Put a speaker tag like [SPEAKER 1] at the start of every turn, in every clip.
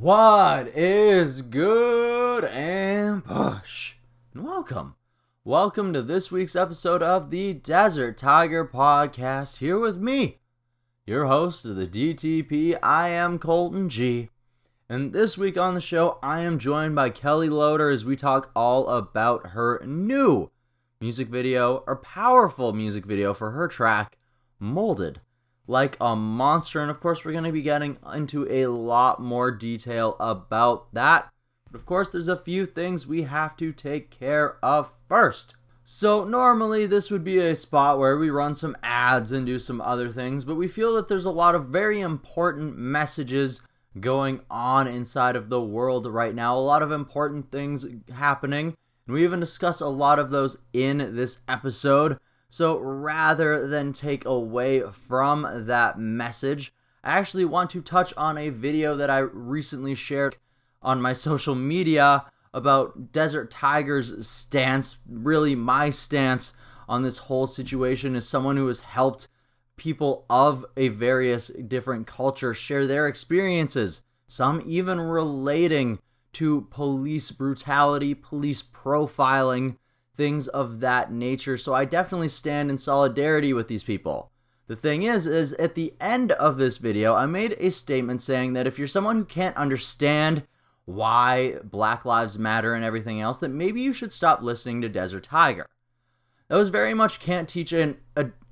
[SPEAKER 1] What is good and push? And welcome. Welcome to this week's episode of the Desert Tiger Podcast. Here with me, your host of the DTP. I am Colton G. And this week on the show, I am joined by Kellie Loder as we talk all about her new music video, or powerful music video for her track, Molded like a monster. And of course, we're going to be getting into a lot more detail about that. But of course, there's a few things we have to take care of first. So, normally, this would be a spot where we run some ads and do some other things, but we feel that there's a lot of very important messages going on inside of the world right now, a lot of important things happening, and we even discuss a lot of those in this episode. So rather than take away from that message, I actually want to touch on a video that I recently shared on my social media about Desert Tiger's stance, really my stance on this whole situation as someone who has helped people of a various different culture share their experiences, some even relating to police brutality, police profiling, things of that nature. So I definitely stand in solidarity with these people. The thing is, is at the end of this video, I made a statement saying that if you're someone who can't understand why Black Lives Matter and everything else, that maybe you should stop listening to Desert Tiger. That was very much can't teach an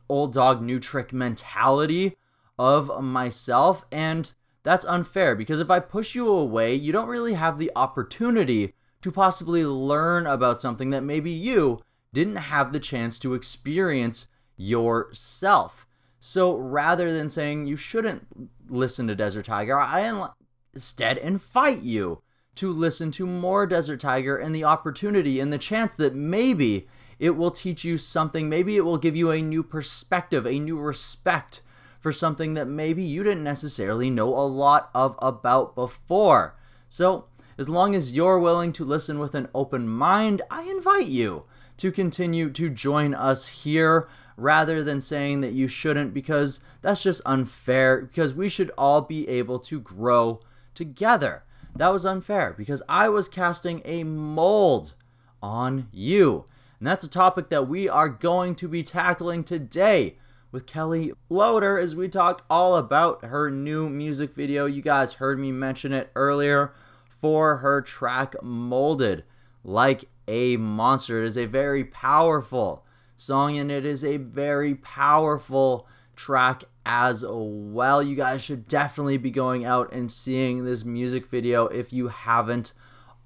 [SPEAKER 1] old dog new trick mentality of myself, and that's unfair because if I push you away, you don't really have the opportunity to possibly learn about something that maybe you didn't have the chance to experience yourself. So rather than saying you shouldn't listen to Desert Tiger, I instead invite you to listen to more Desert Tiger and the opportunity and the chance that maybe it will teach you something. Maybe it will give you a new perspective, a new respect for something that maybe you didn't necessarily know a lot of about before. So as long as you're willing to listen with an open mind, I invite you to continue to join us here rather than saying that you shouldn't because that's just unfair because we should all be able to grow together. That was unfair because I was casting a mold on you. And that's a topic that we are going to be tackling today with Kellie Loder as we talk all about her new music video. You guys heard me mention it earlier for her track Molded like a monster. It is a very powerful song and it is a very powerful track as well. You guys should definitely be going out and seeing this music video if you haven't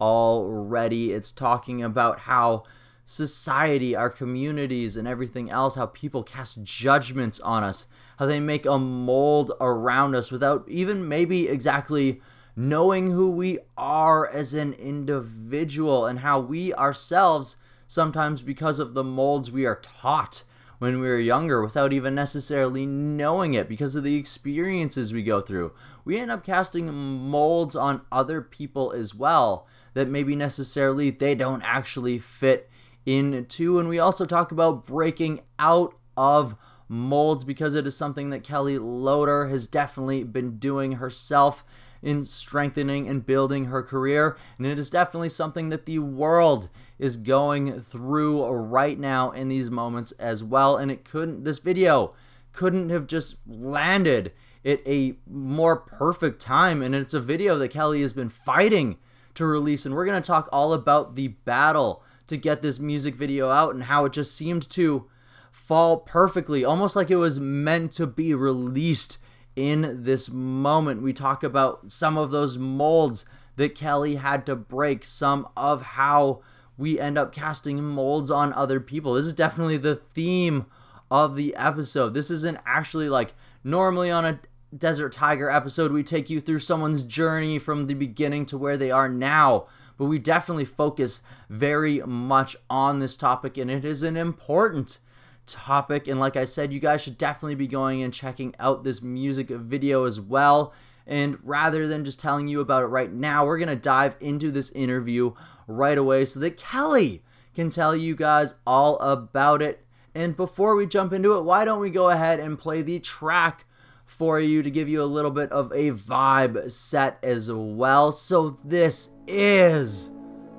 [SPEAKER 1] already. It's talking about how society, our communities, and everything else, how people cast judgments on us, how they make a mold around us without even maybe exactly knowing who we are as an individual and how we ourselves, sometimes because of the molds we are taught when we were younger without even necessarily knowing it because of the experiences we go through. We end up casting molds on other people as well that maybe necessarily they don't actually fit into. And we also talk about breaking out of molds because it is something that Kellie Loder has definitely been doing herself in strengthening and building her career. And it is definitely something that the world is going through right now in these moments as well. And it couldn't, this video couldn't have just landed at a more perfect time. And it's a video that Kellie has been fighting to release. And we're going to talk all about the battle to get this music video out and how it just seemed to fall perfectly, almost like it was meant to be released in this moment. We talk about some of those molds that Kellie had to break, some of how we end up casting molds on other people. This is definitely the theme of the episode. This isn't actually like normally on a Desert Tiger episode, we take you through someone's journey from the beginning to where they are now. But we definitely focus very much on this topic, and it is an important topic. And like I said, you guys should definitely be going and checking out this music video as well. And rather than just telling you about it right now, we're going to dive into this interview right away so that Kellie can tell you guys all about it. And before we jump into it, why don't we go ahead and play the track for you to give you a little bit of a vibe set as well? So, this is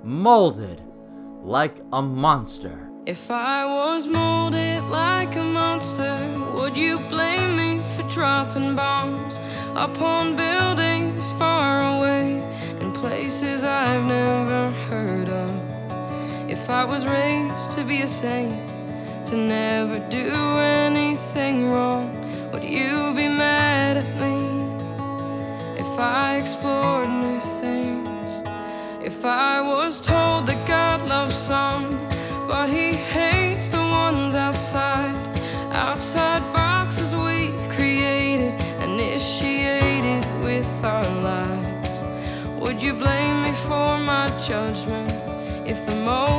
[SPEAKER 1] Molded Like a Monster.
[SPEAKER 2] If I was molded like a monster, would you blame me for dropping bombs upon buildings far away in places I've never heard of? If I was raised to be a saint, to never do anything wrong, would you be mad at me if I explored new things? If I was told that God loves some, but he hates the ones outside, outside boxes we've created, initiated with our lives. Would you blame me for my judgment if the
[SPEAKER 3] most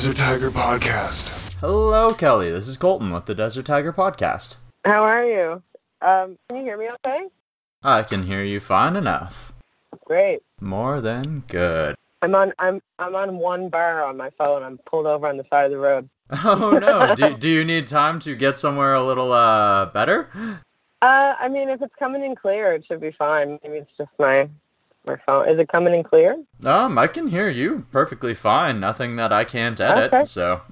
[SPEAKER 3] Desert Tiger Podcast.
[SPEAKER 1] Hello, Kellie. This is Colton with the Desert Tiger Podcast.
[SPEAKER 4] How are you? Um, can you hear me okay?
[SPEAKER 1] I can hear you fine enough.
[SPEAKER 4] Great.
[SPEAKER 1] More than good.
[SPEAKER 4] I'm on I'm I'm on one bar on my phone. I'm pulled over on the side of the road.
[SPEAKER 1] Oh no. do do you need time to get somewhere a little uh better?
[SPEAKER 4] Uh I mean if it's coming in clear it should be fine. Maybe it's just my my phone. Is it coming in clear?
[SPEAKER 1] Um, I can hear you perfectly fine. Nothing that I can't edit,
[SPEAKER 4] okay.
[SPEAKER 1] so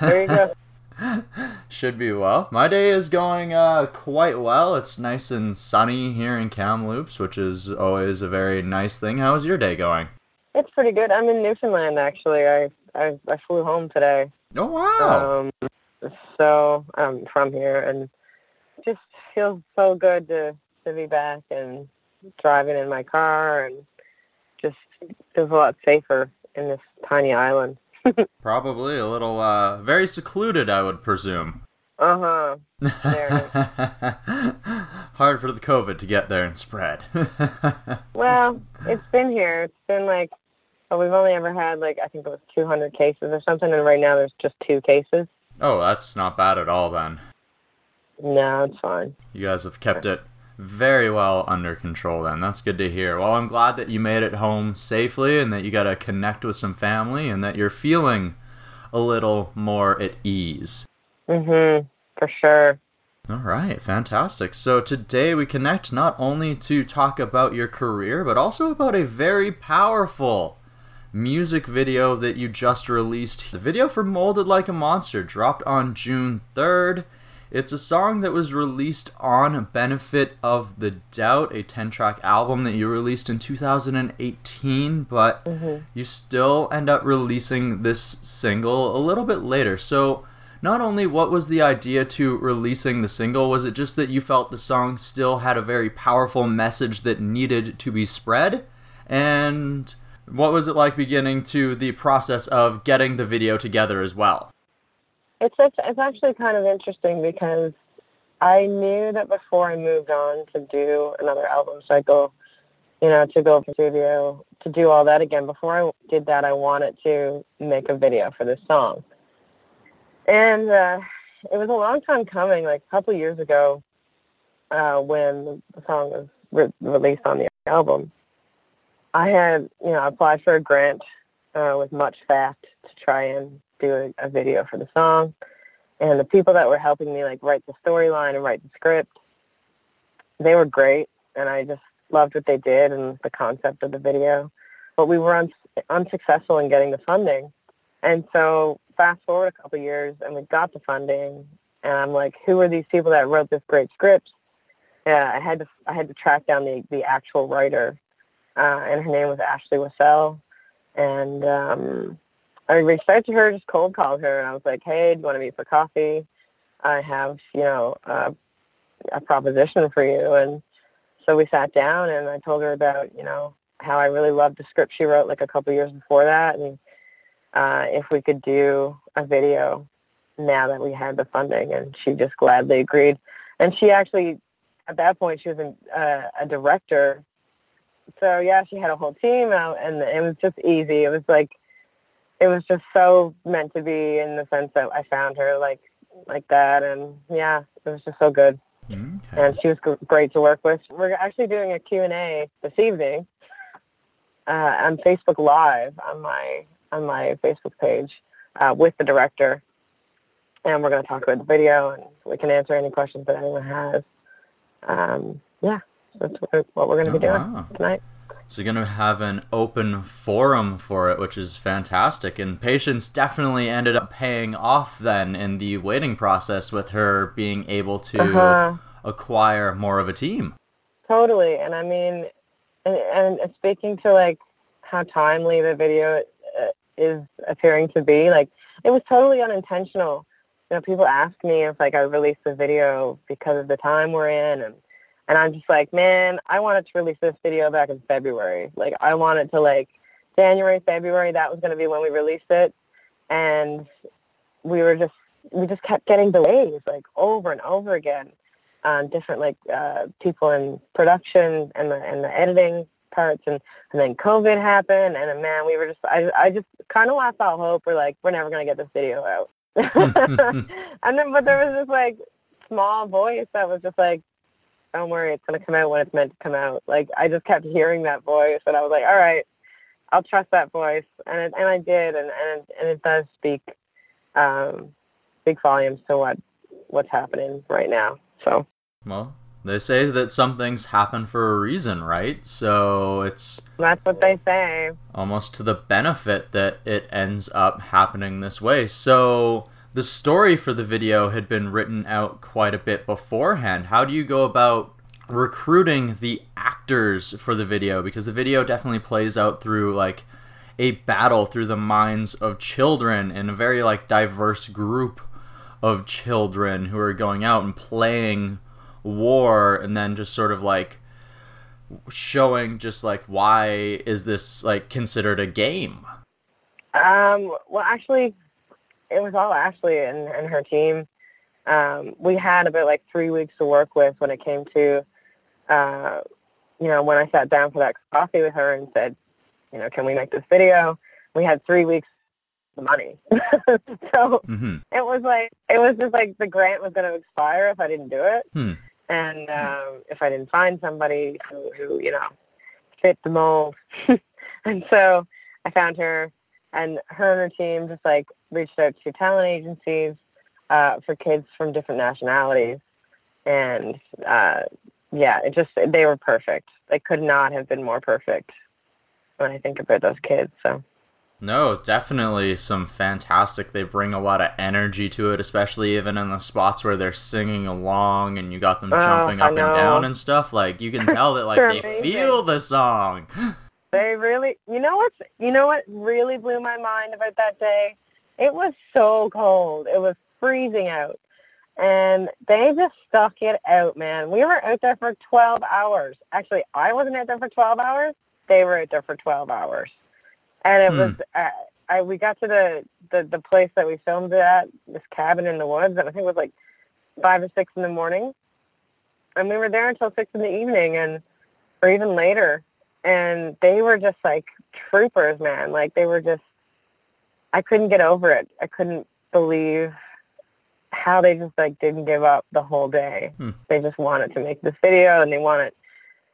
[SPEAKER 4] there you go.
[SPEAKER 1] Should be well. My day is going uh, quite well. It's nice and sunny here in Kamloops, which is always a very nice thing. How's your day going?
[SPEAKER 4] It's pretty good. I'm in Newfoundland actually. I I, I flew home today.
[SPEAKER 1] Oh wow!
[SPEAKER 4] Um, so I'm from here, and just feels so good to to be back and driving in my car, and just feels a lot safer in this tiny island.
[SPEAKER 1] Probably a little uh, very secluded, I would presume.
[SPEAKER 4] Uh huh.
[SPEAKER 1] Hard for the COVID to get there and spread.
[SPEAKER 4] well, it's been here. It's been like, oh, we've only ever had like I think it was 200 cases or something, and right now there's just two cases.
[SPEAKER 1] Oh, that's not bad at all then.
[SPEAKER 4] No, it's fine.
[SPEAKER 1] You guys have kept it very well under control then. That's good to hear. Well, I'm glad that you made it home safely and that you got to connect with some family and that you're feeling a little more at ease.
[SPEAKER 4] Mhm. For sure.
[SPEAKER 1] All right, fantastic. So today we connect not only to talk about your career, but also about a very powerful music video that you just released. The video for Molded Like a Monster dropped on June 3rd. It's a song that was released on Benefit of the Doubt, a 10 track album that you released in 2018, but mm-hmm. you still end up releasing this single a little bit later. So, not only what was the idea to releasing the single, was it just that you felt the song still had a very powerful message that needed to be spread? And what was it like beginning to the process of getting the video together as well?
[SPEAKER 4] It's it's, it's actually kind of interesting because I knew that before I moved on to do another album cycle, you know, to go to studio, to do all that again. Before I did that, I wanted to make a video for this song. And uh, it was a long time coming, like a couple years ago, uh, when the song was re- released on the album. I had, you know, applied for a grant uh, with Much Fact to try and do a, a video for the song. And the people that were helping me, like, write the storyline and write the script, they were great. And I just loved what they did and the concept of the video. But we were un- unsuccessful in getting the funding. And so fast forward a couple years and we got the funding and I'm like, who are these people that wrote this great script? Yeah, I had to I had to track down the the actual writer, uh, and her name was Ashley Wassell, and um, I reached out to her, just cold called her, and I was like, hey, do you want to meet for coffee? I have you know uh, a proposition for you, and so we sat down and I told her about you know how I really loved the script she wrote like a couple years before that, and uh, if we could do a video now that we had the funding, and she just gladly agreed. And she actually, at that point, she was an, uh, a director. So yeah, she had a whole team out, and it was just easy. It was like, it was just so meant to be in the sense that I found her like like that, and yeah, it was just so good.
[SPEAKER 1] Okay.
[SPEAKER 4] And she was gr- great to work with. We're actually doing a Q&A this evening uh, on Facebook Live on my on my Facebook page uh, with the director, and we're going to talk about the video, and we can answer any questions that anyone has. Um, yeah, that's what, what we're going to be
[SPEAKER 1] Oh,
[SPEAKER 4] doing
[SPEAKER 1] wow.
[SPEAKER 4] tonight.
[SPEAKER 1] So you're gonna have an open forum for it, which is fantastic. And patience definitely ended up paying off then in the waiting process with her being able to
[SPEAKER 4] Uh-huh.
[SPEAKER 1] acquire more of a team.
[SPEAKER 4] Totally, and I mean, and, and speaking to like how timely the video uh, is appearing to be, like it was totally unintentional. You know, people ask me if like I released the video because of the time we're in, and and I'm just like, man, I wanted to release this video back in February. Like I wanted to like January, February. That was going to be when we released it, and we were just we just kept getting delays like over and over again on different like uh, people in production and the and the editing parts and, and then COVID happened and then man we were just I I just kind of lost all hope. We're like we're never gonna get this video out. and then but there was this like small voice that was just like don't worry it's gonna come out when it's meant to come out. Like I just kept hearing that voice and I was like all right I'll trust that voice and it, and I did and and it, and it does speak um, speak volumes to what what's happening right now. So.
[SPEAKER 1] Well, they say that some things happen for a reason, right? So it's
[SPEAKER 4] That's what they say.
[SPEAKER 1] almost to the benefit that it ends up happening this way. So the story for the video had been written out quite a bit beforehand. How do you go about recruiting the actors for the video? Because the video definitely plays out through like a battle through the minds of children in a very like diverse group of children who are going out and playing war and then just sort of like showing just like why is this like considered a game
[SPEAKER 4] Um, well, actually, it was all Ashley and, and her team. Um, we had about like three weeks to work with when it came to, uh, you know, when I sat down for that coffee with her and said, you know, can we make this video? We had three weeks of money. so
[SPEAKER 1] hmm
[SPEAKER 4] it was like, it was just like the grant was going to expire if I didn't do it.
[SPEAKER 1] Hmm.
[SPEAKER 4] And um, if I didn't find somebody who, who you know, fit the mold. and so I found her and her and her team just like reached out to talent agencies uh, for kids from different nationalities, and uh, yeah, it just they were perfect. They could not have been more perfect when I think about those kids. So
[SPEAKER 1] No, definitely some fantastic. They bring a lot of energy to it, especially even in the spots where they're singing along and you got them
[SPEAKER 4] Oh,
[SPEAKER 1] jumping up and down and stuff. Like you can tell that like they
[SPEAKER 4] amazing.
[SPEAKER 1] feel the song.
[SPEAKER 4] they really, you know what, you know what really blew my mind about that day? It was so cold. It was freezing out. And they just stuck it out, man. We were out there for 12 hours. Actually, I wasn't out there for 12 hours. They were out there for 12 hours. And it
[SPEAKER 1] Hmm.
[SPEAKER 4] was, uh, I, we got to the, the, the place that we filmed it at, this cabin in the woods, and I think it was like 5 or 6 in the morning. And we were there until 6 in the evening, and or even later. And they were just like troopers, man. Like they were just, I couldn't get over it. I couldn't believe how they just like didn't give up the whole day.
[SPEAKER 1] Hmm.
[SPEAKER 4] They just wanted to make this video and they wanted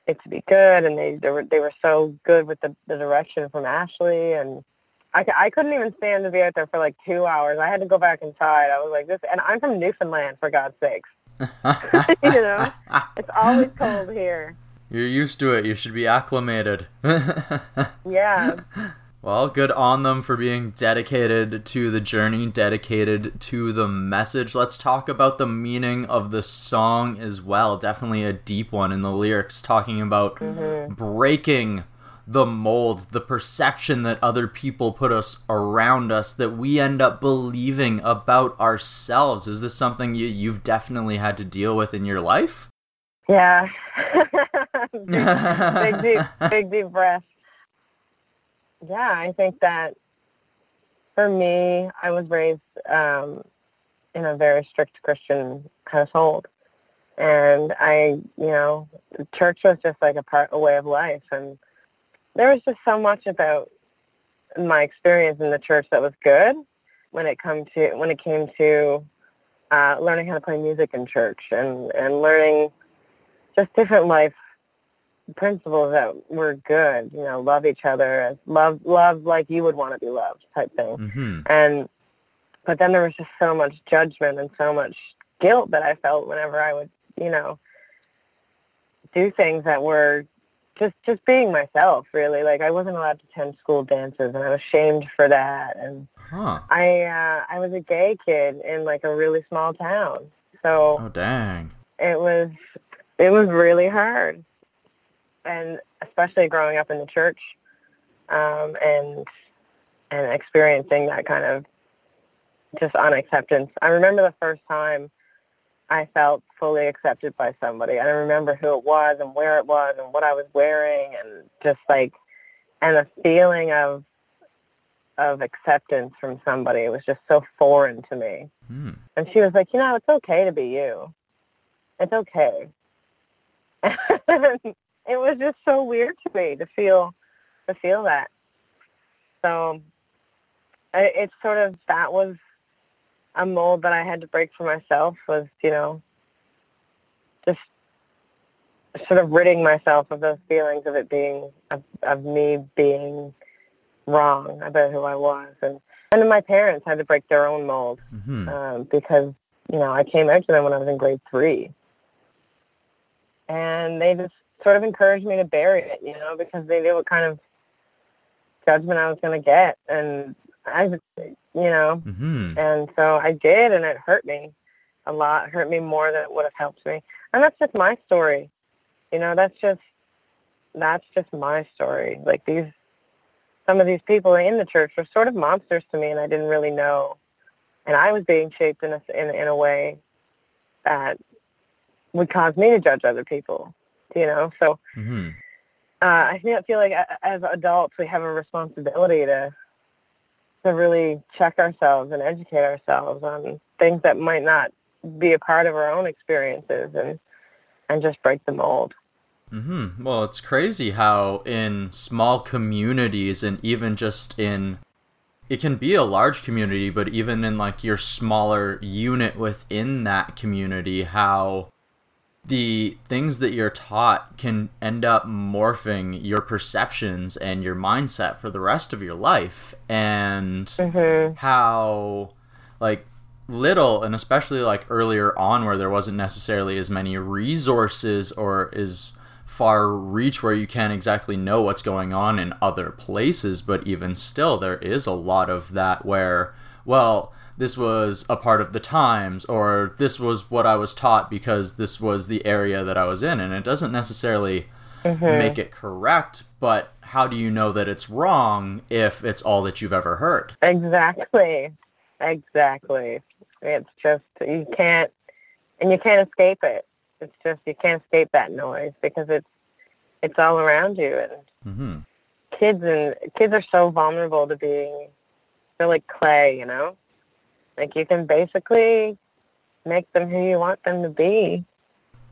[SPEAKER 4] it to be good and they they were they were so good with the, the direction from Ashley and I, I couldn't even stand to be out there for like two hours. I had to go back inside. I was like this, and I'm from Newfoundland for God's sakes. You know? It's always cold here.
[SPEAKER 1] You're used to it. You should be acclimated.
[SPEAKER 4] Yeah,
[SPEAKER 1] well, good on them for being dedicated to the journey, dedicated to the message. Let's talk about the meaning of the song as well. Definitely a deep one in the lyrics, talking about mm-hmm. breaking the mold, the perception that other people put us around us, that we end up believing about ourselves. Is this something you, you've definitely had to deal with in your life?
[SPEAKER 4] yeah. big, big deep, big deep breath. Yeah, I think that for me, I was raised um, in a very strict Christian household, and I, you know, church was just like a part, a way of life, and there was just so much about my experience in the church that was good when it come to when it came to uh, learning how to play music in church and and learning just different life principles that were good. You know, love each other, love love like you would want to be loved, type thing.
[SPEAKER 1] Mm-hmm.
[SPEAKER 4] And but then there was just so much judgment and so much guilt that I felt whenever I would, you know, do things that were just just being myself. Really, like I wasn't allowed to attend school dances, and I was shamed for that. And
[SPEAKER 1] Huh.
[SPEAKER 4] I uh, I was a gay kid in like a really small town, so
[SPEAKER 1] Oh, dang.
[SPEAKER 4] it was it was really hard and especially growing up in the church um, and and experiencing that kind of just unacceptance i remember the first time i felt fully accepted by somebody i remember who it was and where it was and what i was wearing and just like and the feeling of of acceptance from somebody was just so foreign to me
[SPEAKER 1] Hmm.
[SPEAKER 4] and she was like, you know, it's okay to be you. It's okay. it was just so weird to me to feel to feel that. So I- it's sort of that was a mold that I had to break for myself was, you know, just sort of ridding myself of those feelings of it being of, of me being wrong about who I was and and then my parents had to break their own mold
[SPEAKER 1] Mm-hmm.
[SPEAKER 4] um, because you know I came out to them when I was in grade three, and they just sort of encouraged me to bury it, you know, because they knew what kind of judgment I was going to get, and I you know.
[SPEAKER 1] Mm-hmm.
[SPEAKER 4] And so I did, and it hurt me a lot. It hurt me more than it would have helped me. And that's just my story. You know, that's just that's just my story. Like these, some of these people in the church were sort of monsters to me, and I didn't really know. And I was being shaped in a in, in a way that would cause me to judge other people. You know, so
[SPEAKER 1] Mm-hmm.
[SPEAKER 4] uh, I feel, feel like as adults we have a responsibility to to really check ourselves and educate ourselves on things that might not be a part of our own experiences and and just break the mold.
[SPEAKER 1] Mm-hmm. Well, it's crazy how in small communities and even just in it can be a large community, but even in like your smaller unit within that community, how the things that you're taught can end up morphing your perceptions and your mindset for the rest of your life. And
[SPEAKER 4] Mhm.
[SPEAKER 1] how like little and especially like earlier on where there wasn't necessarily as many resources or as far reach where you can't exactly know what's going on in other places but even still there is a lot of that where well this was a part of the times or this was what I was taught because this was the area that I was in and it doesn't necessarily make it correct but how do you know that it's wrong if it's all that you've ever heard
[SPEAKER 4] Exactly. Exactly. It's just you can't and you can't escape it. It's just you can't escape that noise because it's it's all around you and
[SPEAKER 1] mm-hmm.
[SPEAKER 4] kids and kids are so vulnerable to being they're like clay, you know? Like you can basically make them who you want them to be.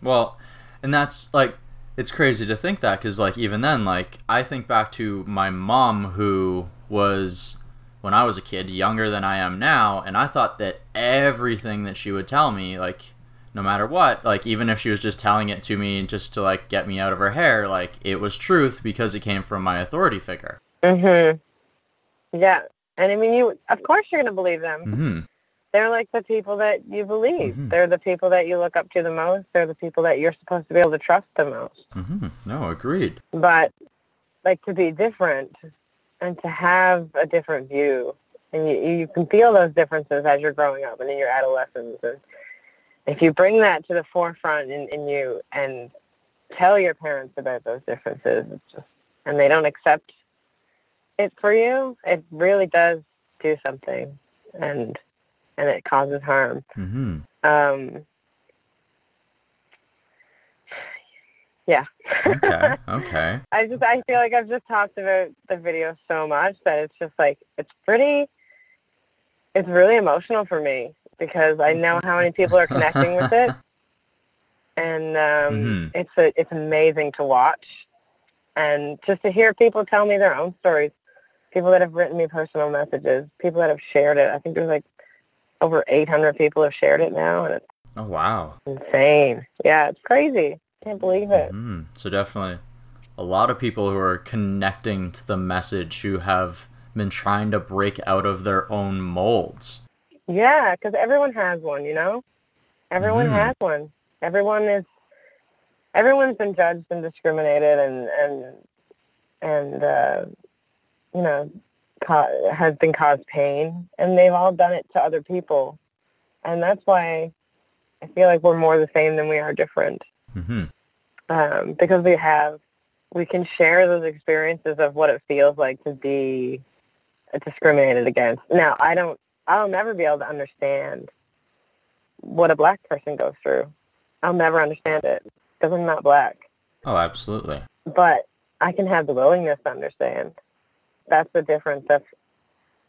[SPEAKER 1] Well, and that's like it's crazy to think that because like even then like I think back to my mom who was when I was a kid younger than I am now, and I thought that everything that she would tell me like no matter what like even if she was just telling it to me just to like get me out of her hair like it was truth because it came from my authority figure
[SPEAKER 4] Mhm. Yeah. And I mean you of course you're going to believe them.
[SPEAKER 1] mm-hmm.
[SPEAKER 4] They're like the people that you believe.
[SPEAKER 1] Mhm.
[SPEAKER 4] They're the people that you look up to the most. They're the people that you're supposed to be able to trust the most.
[SPEAKER 1] Mm-hmm. no agreed
[SPEAKER 4] But like to be different and to have a different view, and you you can feel those differences as you're growing up and in your adolescence. And if you bring that to the forefront in, in you and tell your parents about those differences, it's just and they don't accept it for you, it really does do something, and and it causes harm.
[SPEAKER 1] mm-hmm.
[SPEAKER 4] Um, yeah.
[SPEAKER 1] okay okay
[SPEAKER 4] I just I feel like I've just talked about the video so much that it's just like it's pretty it's really emotional for me because I know how many people are connecting with it. And um
[SPEAKER 1] Mhm.
[SPEAKER 4] it's a, it's amazing to watch and just to hear people tell me their own stories. People that have written me personal messages, people that have shared it. I think there's like over 800 people have shared it now and it's
[SPEAKER 1] oh wow
[SPEAKER 4] insane. Yeah, it's crazy. Can't believe it.
[SPEAKER 1] Mm, so definitely a lot of people who are connecting to the message who have been trying to break out of their own molds.
[SPEAKER 4] Yeah, because everyone has one, you know? Everyone
[SPEAKER 1] Mhm.
[SPEAKER 4] has one. Everyone is, everyone's been judged and discriminated and, and, and, uh, you know, ca- has been caused pain. And they've all done it to other people. And that's why I feel like we're more the same than we are different.
[SPEAKER 1] hmm
[SPEAKER 4] Um, because we have, we can share those experiences of what it feels like to be discriminated against. Now, I don't, I'll never be able to understand what a black person goes through. I'll never understand it because I'm not black.
[SPEAKER 1] Oh, absolutely.
[SPEAKER 4] But I can have the willingness to understand. That's the difference. That's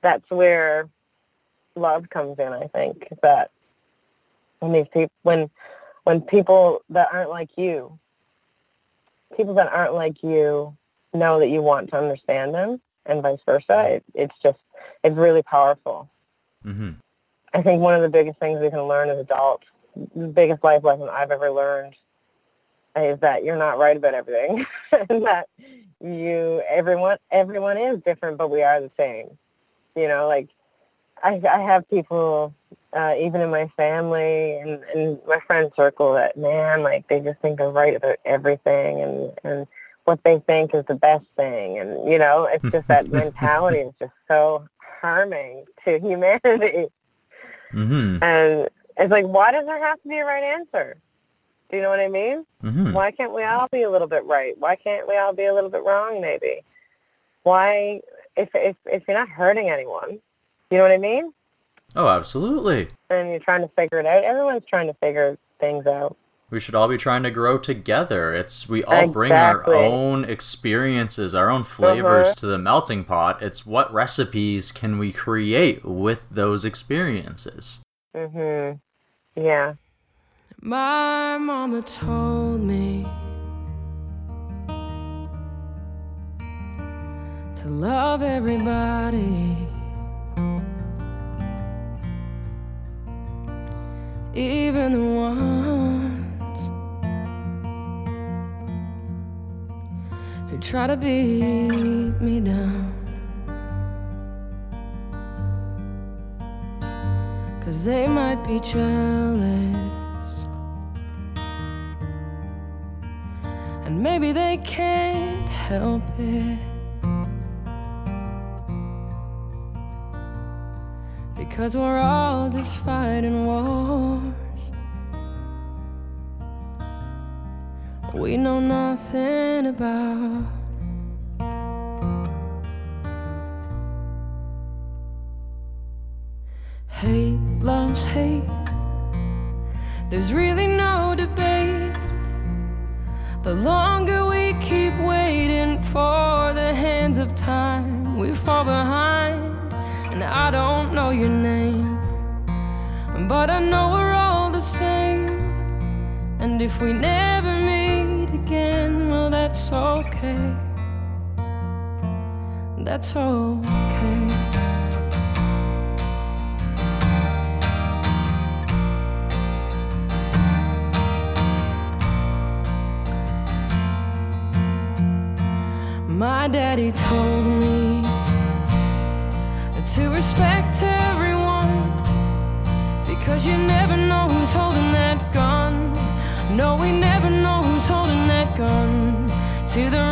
[SPEAKER 4] that's where love comes in. I think that when these people, when when people that aren't like you, people that aren't like you, know that you want to understand them, and vice versa. It, it's just it's really powerful.
[SPEAKER 1] hmm
[SPEAKER 4] I think one of the biggest things we can learn as adults, the biggest life lesson I've ever learned, is that you're not right about everything, and that you everyone everyone is different, but we are the same. You know, like I I have people uh, even in my family and, and my friend circle that man like they just think they're right about everything and and what they think is the best thing and you know it's just that mentality is just so harming to humanity.
[SPEAKER 1] Mm-hmm.
[SPEAKER 4] And it's like, why does there have to be a right answer? Do you know what I mean?
[SPEAKER 1] Mm-hmm.
[SPEAKER 4] Why can't we all be a little bit right? Why can't we all be a little bit wrong? Maybe. Why, if if if you're not hurting anyone, you know what I mean?
[SPEAKER 1] Oh, absolutely.
[SPEAKER 4] And you're trying to figure it out. Everyone's trying to figure things out.
[SPEAKER 1] We should all be trying to grow together. It's we all bring our own experiences, our own flavors
[SPEAKER 4] Uh-huh.
[SPEAKER 1] to the melting pot. It's what recipes can we create with those experiences?
[SPEAKER 4] Mhm. Yeah.
[SPEAKER 3] My mama told me to love everybody, even the ones who try to beat me down. Cause they might be jealous. Maybe they can't help it. Because we're all just fighting wars. We know nothing about. Hate loves hate. There's really no. The longer we keep waiting for the hands of time, we fall behind. And I don't know your name, but I know we're all the same. And if we never meet again, well, that's okay. That's okay. My daddy told me to respect everyone because you never know who's holding that gun. No, we never know who's holding that gun to their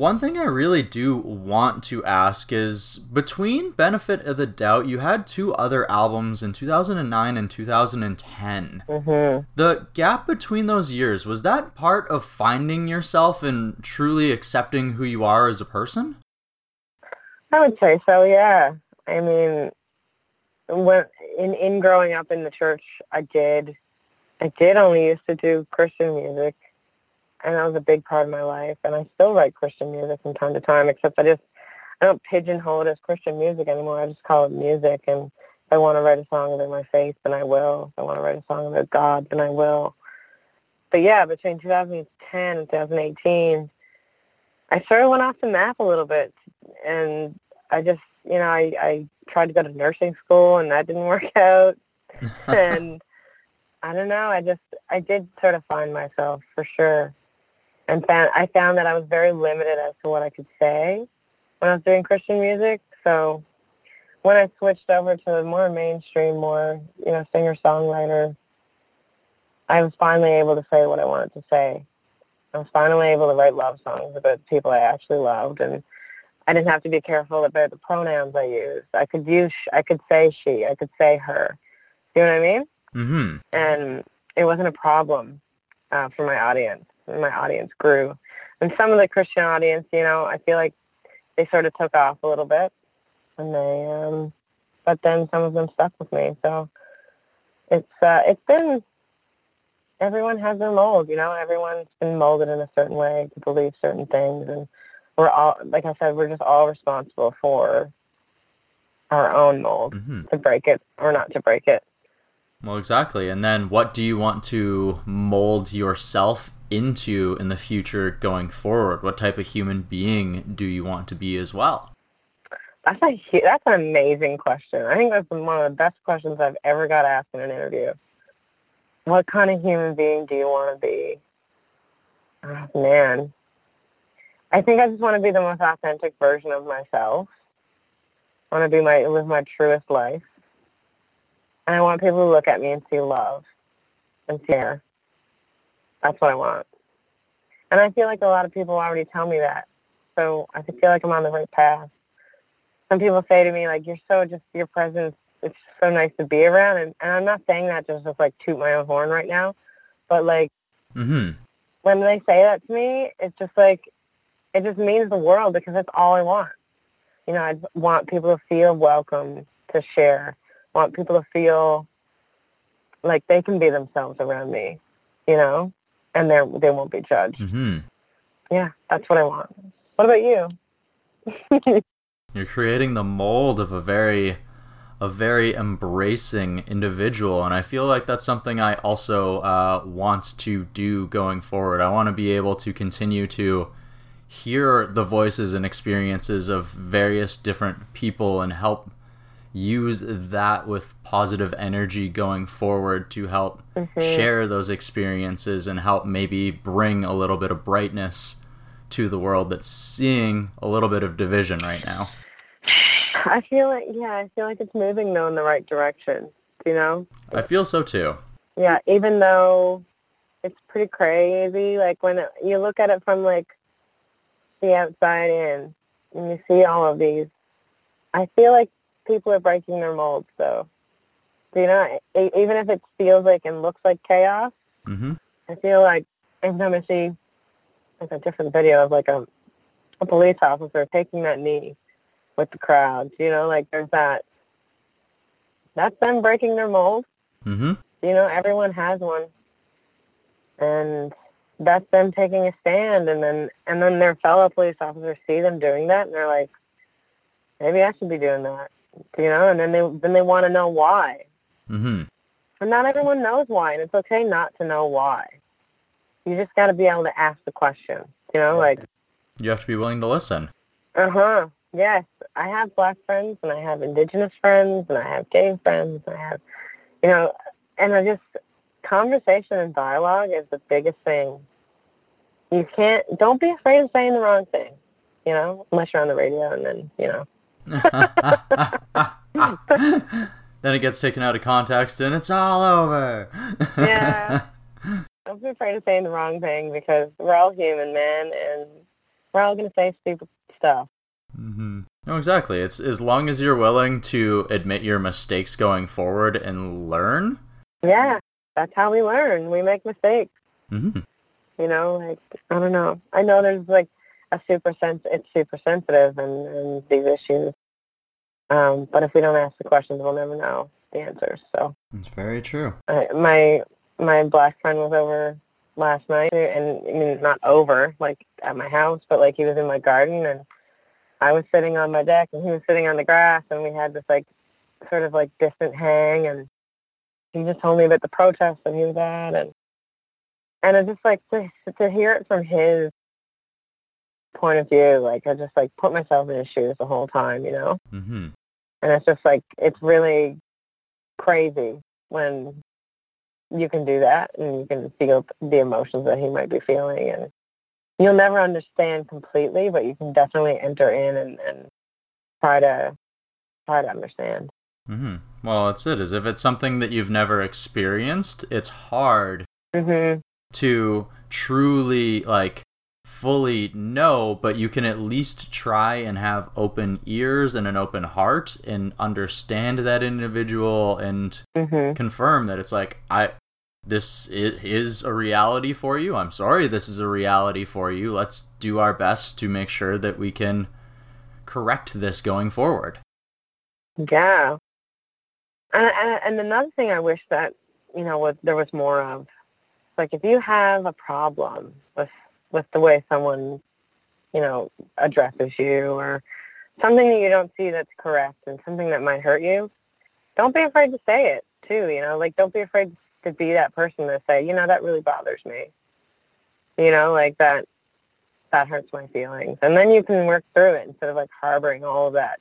[SPEAKER 1] one thing I really do want to ask is between Benefit of the Doubt, you had two other albums in 2009 and 2010.
[SPEAKER 4] Mhm.
[SPEAKER 1] The gap between those years, was that part of finding yourself and truly accepting who you are as a person?
[SPEAKER 4] I would say so. Yeah. I mean, when in in growing up in the church, I did, I did only used to do Christian music, and that was a big part of my life. And I still write Christian music from time to time. Except I just, I don't pigeonhole it as Christian music anymore. I just call it music. And if I want to write a song about my faith, then I will. If I want to write a song about God, then I will. But yeah, between 2010 and 2018, I sort of went off the map a little bit. And I just, you know, I, I tried to go to nursing school and that didn't work out. and I don't know, I just, I did sort of find myself for sure. And found, I found that I was very limited as to what I could say when I was doing Christian music. So when I switched over to the more mainstream, more, you know, singer-songwriter, I was finally able to say what I wanted to say. I was finally able to write love songs about people I actually loved, and I didn't have to be careful about the pronouns I used. I could use, I could say she, I could say her. You know what I mean?
[SPEAKER 1] Mm-hmm.
[SPEAKER 4] And it wasn't a problem uh, for my audience. And my audience grew. And some of the Christian audience, you know, I feel like they sort of took off a little bit, and they, um, but then some of them stuck with me. So it's uh, it's been everyone has their mold, you know. Everyone's been molded in a certain way to believe certain things, and we're all, like I said, we're just all responsible for our own mold
[SPEAKER 1] Mm-hmm.
[SPEAKER 4] to break it or not to break it.
[SPEAKER 1] Well, exactly. And then what do you want to mold yourself into in the future going forward? What type of human being do you want to be as well?
[SPEAKER 4] That's a that's an amazing question. I think that's one of the best questions I've ever got asked in an interview. What kind of human being do you want to be? Oh, man, I think I just want to be the most authentic version of myself. I want to be my live my truest life, and I want people to look at me and see love and care. That's what I want, and I feel like a lot of people already tell me that. So I feel like I'm on the right path. Some people say to me like you're so just your presence it's so nice to be around. And, and i'm not saying that just to like toot my own horn right now but like
[SPEAKER 1] Mm-hmm.
[SPEAKER 4] when they say that to me it's just like it just means the world because that's all i want. You know i want people to feel welcome to share. I want people to feel like they can be themselves around me you know and they they won't be judged
[SPEAKER 1] Mm-hmm.
[SPEAKER 4] yeah that's what i want what about you
[SPEAKER 1] You're creating the mold of a very a very embracing individual and I feel like that's something I also uh, want to do going forward. I want to be able to continue to hear the voices and experiences of various different people and help use that with positive energy going forward to help Mm-hmm. share those experiences and help maybe bring a little bit of brightness to the world that's seeing a little bit of division right now.
[SPEAKER 4] I feel like yeah, I feel like it's moving though in the right direction. You know?
[SPEAKER 1] I feel so too.
[SPEAKER 4] Yeah, even though it's pretty crazy, like when it, you look at it from like the outside in, and you see all of these, I feel like people are breaking their molds though. You know? Even if it feels like and looks like chaos,
[SPEAKER 1] hmm
[SPEAKER 4] I feel like every time I see like a different video of like a a police officer taking that knee with the crowd, you know, like there's that. That's them breaking their mold.
[SPEAKER 1] hmm
[SPEAKER 4] You know, everyone has one, and that's them taking a stand, and then and then their fellow police officers see them doing that, and they're like, maybe I should be doing that, you know, and then they then they want to know why,
[SPEAKER 1] hmm
[SPEAKER 4] And not everyone knows why, and it's okay not to know why. You just got to be able to ask the question, you know, like,
[SPEAKER 1] You have to be willing to listen.
[SPEAKER 4] uh huh, yes, I have black friends, and I have indigenous friends, and I have gay friends, and I have, you know, and I just conversation and dialogue is the biggest thing. You can't, don't be afraid of saying the wrong thing, you know, unless you're on the radio, and then, you know,
[SPEAKER 1] then it gets taken out of context and it's all over.
[SPEAKER 4] Yeah. don't be afraid of saying the wrong thing because we're all human, man, and we're all gonna say stupid stuff.
[SPEAKER 1] Mm-hmm. No, exactly. It's as long as you're willing to admit your mistakes going forward and learn.
[SPEAKER 4] Yeah, that's how we learn. We make mistakes.
[SPEAKER 1] Mm-hmm.
[SPEAKER 4] You know, like I don't know. I know there's like a super sens- it's super sensitive and, and these issues. Um, but if we don't ask the questions, we'll never know the answers. So
[SPEAKER 1] It's very true.
[SPEAKER 4] I, my my black friend was over last night, and I mean not over like at my house, but like he was in my garden, and I was sitting on my deck and he was sitting on the grass and we had this like sort of like distant hang and he just told me about the protest that he was at and and I just like to to hear it from his point of view, like I just like put myself in his shoes the whole time, you know?
[SPEAKER 1] Mm-hmm.
[SPEAKER 4] And it's just like it's really crazy when you can do that and you can feel the emotions that he might be feeling and you'll never understand completely, but you can definitely enter in and, and try to try to understand.
[SPEAKER 1] Mm-hmm. Well, that's it. Is if it's something that you've never experienced, it's hard
[SPEAKER 4] Mhm.
[SPEAKER 1] to truly like fully know, but you can at least try and have open ears and an open heart and understand that individual and
[SPEAKER 4] Mhm.
[SPEAKER 1] confirm that it's like I this is a reality for you. I'm sorry this is a reality for you. Let's do our best to make sure that we can correct this going forward.
[SPEAKER 4] Yeah. And, and and another thing I wish that you know was there was more of, like if you have a problem with the way someone, you know, addresses you or something that you don't see that's correct and something that might hurt you, don't be afraid to say it too. You know, like don't be afraid to be that person to say, you know, that really bothers me. You know, like that that hurts my feelings, and then you can work through it instead of like harboring all of that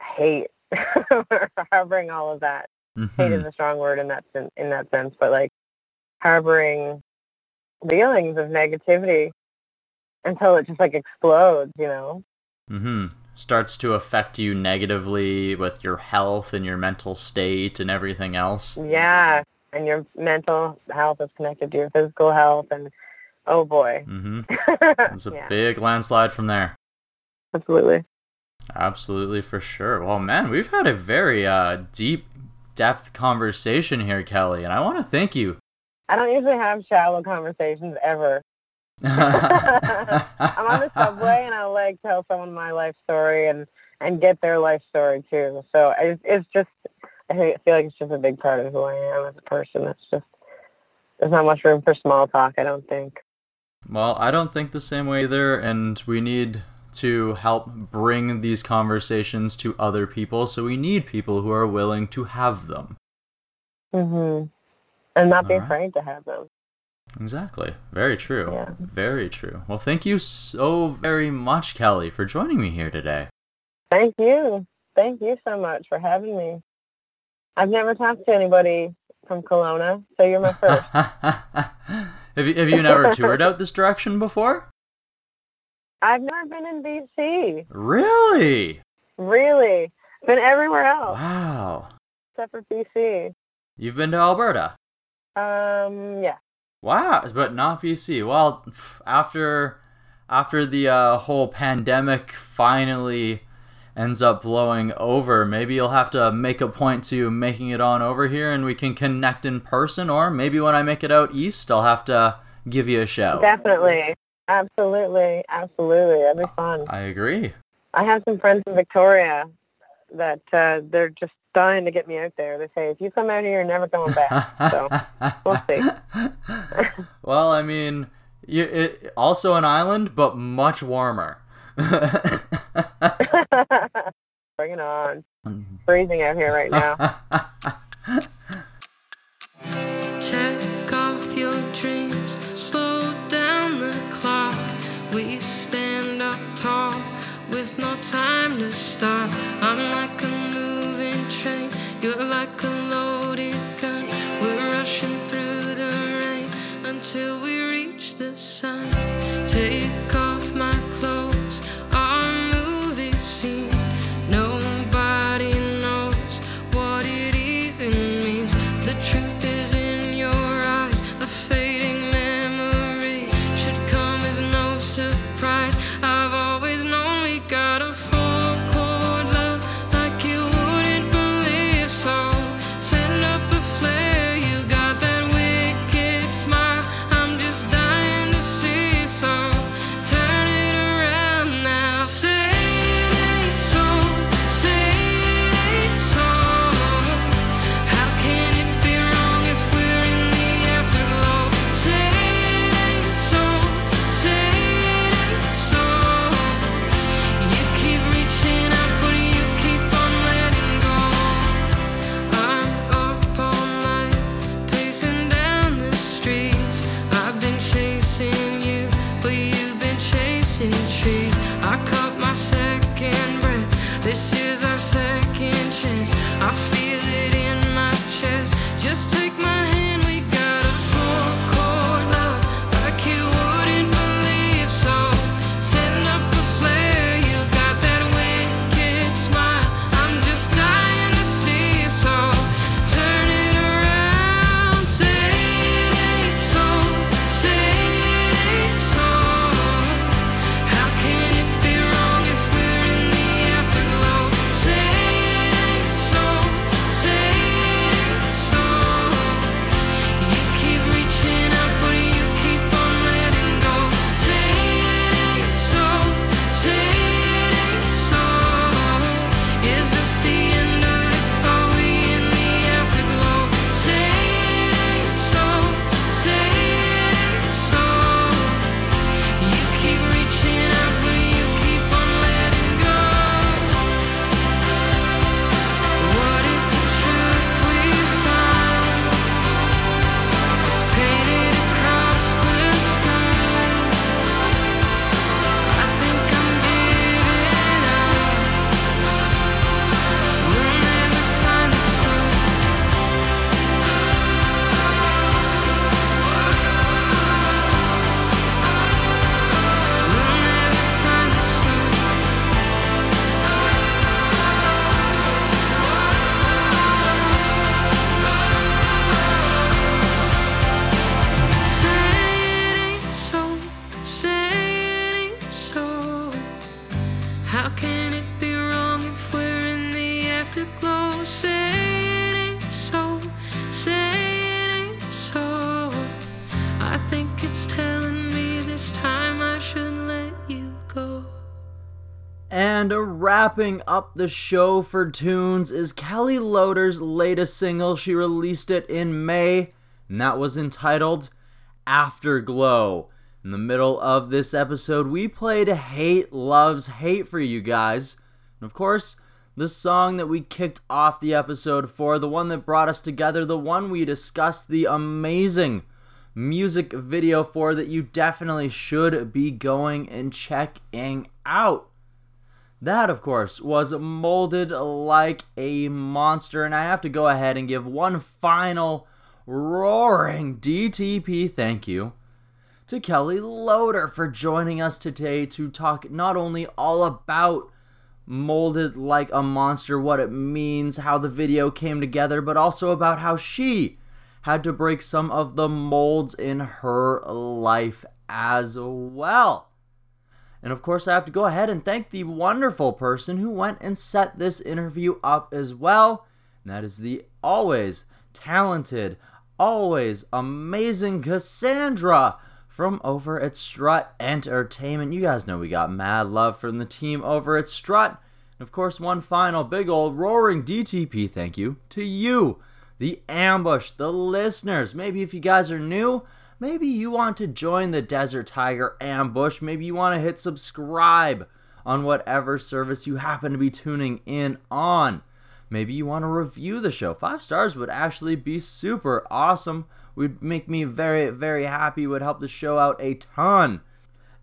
[SPEAKER 4] hate or harboring all of that. Hate is
[SPEAKER 1] Mhm.
[SPEAKER 4] a strong word in that in that sense, but like harboring feelings of negativity until it just like explodes, you know.
[SPEAKER 1] Mhm. Starts to affect you negatively with your health and your mental state and everything else.
[SPEAKER 4] Yeah, and your mental health is connected to your physical health, and oh boy,
[SPEAKER 1] mm-hmm. It's a
[SPEAKER 4] yeah,
[SPEAKER 1] big landslide from there.
[SPEAKER 4] absolutely.
[SPEAKER 1] Absolutely for sure. Well, man, we've had a very uh, deep depth conversation here, Kellie, and I want to thank you.
[SPEAKER 4] I don't usually have shallow conversations ever. I'm on the subway and I'll like tell someone my life story and and get their life story too. So it's, it's just I feel like it's just a big part of who I am as a person. It's just there's not much room for small talk. I don't think.
[SPEAKER 1] Well, I don't think the same way either, and we need to help bring these conversations to other people, so we need people who are willing to have them.
[SPEAKER 4] Mhm. And not be
[SPEAKER 1] right.
[SPEAKER 4] afraid to have them.
[SPEAKER 1] Exactly. Very true.
[SPEAKER 4] Yeah.
[SPEAKER 1] Very true. Well, thank you so very much, Kellie, for joining me here today.
[SPEAKER 4] Thank you. Thank you so much for having me. I've never talked to anybody from Kelowna, so you're my first.
[SPEAKER 1] have you have you never toured out this direction before?
[SPEAKER 4] I've never been in BC.
[SPEAKER 1] Really?
[SPEAKER 4] Really. Been everywhere else
[SPEAKER 1] Wow.
[SPEAKER 4] except for BC.
[SPEAKER 1] You've been to Alberta.
[SPEAKER 4] Um, yeah.
[SPEAKER 1] Wow, but not BC. Well, after after the uh, whole pandemic finally ends up blowing over, maybe you'll have to make a point to making it on over here, and we can connect in person. Or maybe when I make it out east, I'll have to give you a show.
[SPEAKER 4] Definitely. Absolutely. Absolutely. That'd be fun.
[SPEAKER 1] I agree.
[SPEAKER 4] I have some friends in Victoria that uh, they're just dying to get me out there. They say, if you come out here, you're never going back. so we'll see.
[SPEAKER 1] well, I mean, you, it, also an island, but much warmer.
[SPEAKER 4] Bring it on. Freezing out here right now.
[SPEAKER 3] Check off your dreams, slow down the clock. We stand up tall with no time to stop. I'm like a moving train, you're like a loaded gun. We're rushing through the rain until we reach the sun. Take
[SPEAKER 1] wrapping up the show for tunes is Kellie Loder's latest single. She released it in May, and that was entitled Afterglow. In the middle of this episode, we played Hate Loves Hate for you guys. And of course, the song that we kicked off the episode for, the one that brought us together, the one we discussed the amazing music video for that you definitely should be going and checking out. That, of course, was molded like a monster, and I have to go ahead and give one final roaring DTP thank you to Kellie Loder for joining us today to talk not only all about Molded Like a Monster, what it means, how the video came together, but also about how she had to break some of the molds in her life as well. And of course, I have to go ahead and thank the wonderful person who went and set this interview up as well. And that is the always talented, always amazing Cassandra from over at Strut Entertainment. You guys know we got mad love from the team over at Strut. And of course, one final big old roaring DTP thank you to you the ambush, the listeners. Maybe if you guys are new, maybe you want to join the Desert Tiger ambush. Maybe you want to hit subscribe on whatever service you happen to be tuning in on. Maybe you want to review the show. Five stars would actually be super awesome. Would make me very, very happy. Would help the show out a ton.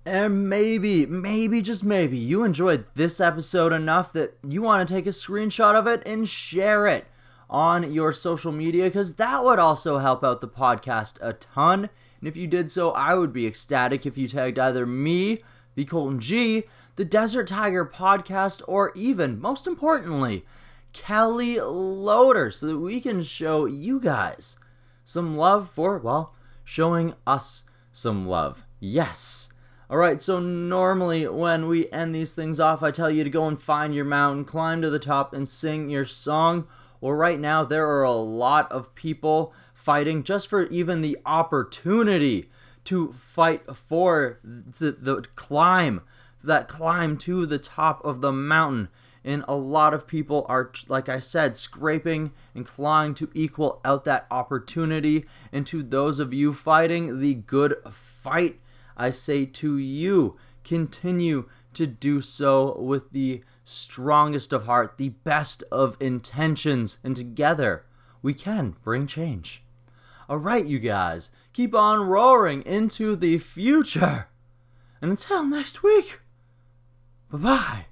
[SPEAKER 1] And maybe, maybe, just maybe, you enjoyed this episode enough that you want to take a screenshot of it and share it on your social media because that would also help out the podcast a ton. And if you did so, I would be ecstatic if you tagged either me, the Colton G, the Desert Tiger podcast, or even, most importantly, Kellie Loder so that we can show you guys some love for, well, showing us some love. Yes. All right, so normally when we end these things off, I tell you to go and find your mountain, climb to the top, and sing your song. Well, right now, there are a lot of people fighting just for even the opportunity to fight for the, the climb, that climb to the top of the mountain. And a lot of people are, like I said, scraping and clawing to equal out that opportunity. And to those of you fighting the good fight, I say to you, continue to do so with the strongest of heart, the best of intentions, and together we can bring change. All right, you guys, keep on roaring into the future. And until next week, bye bye.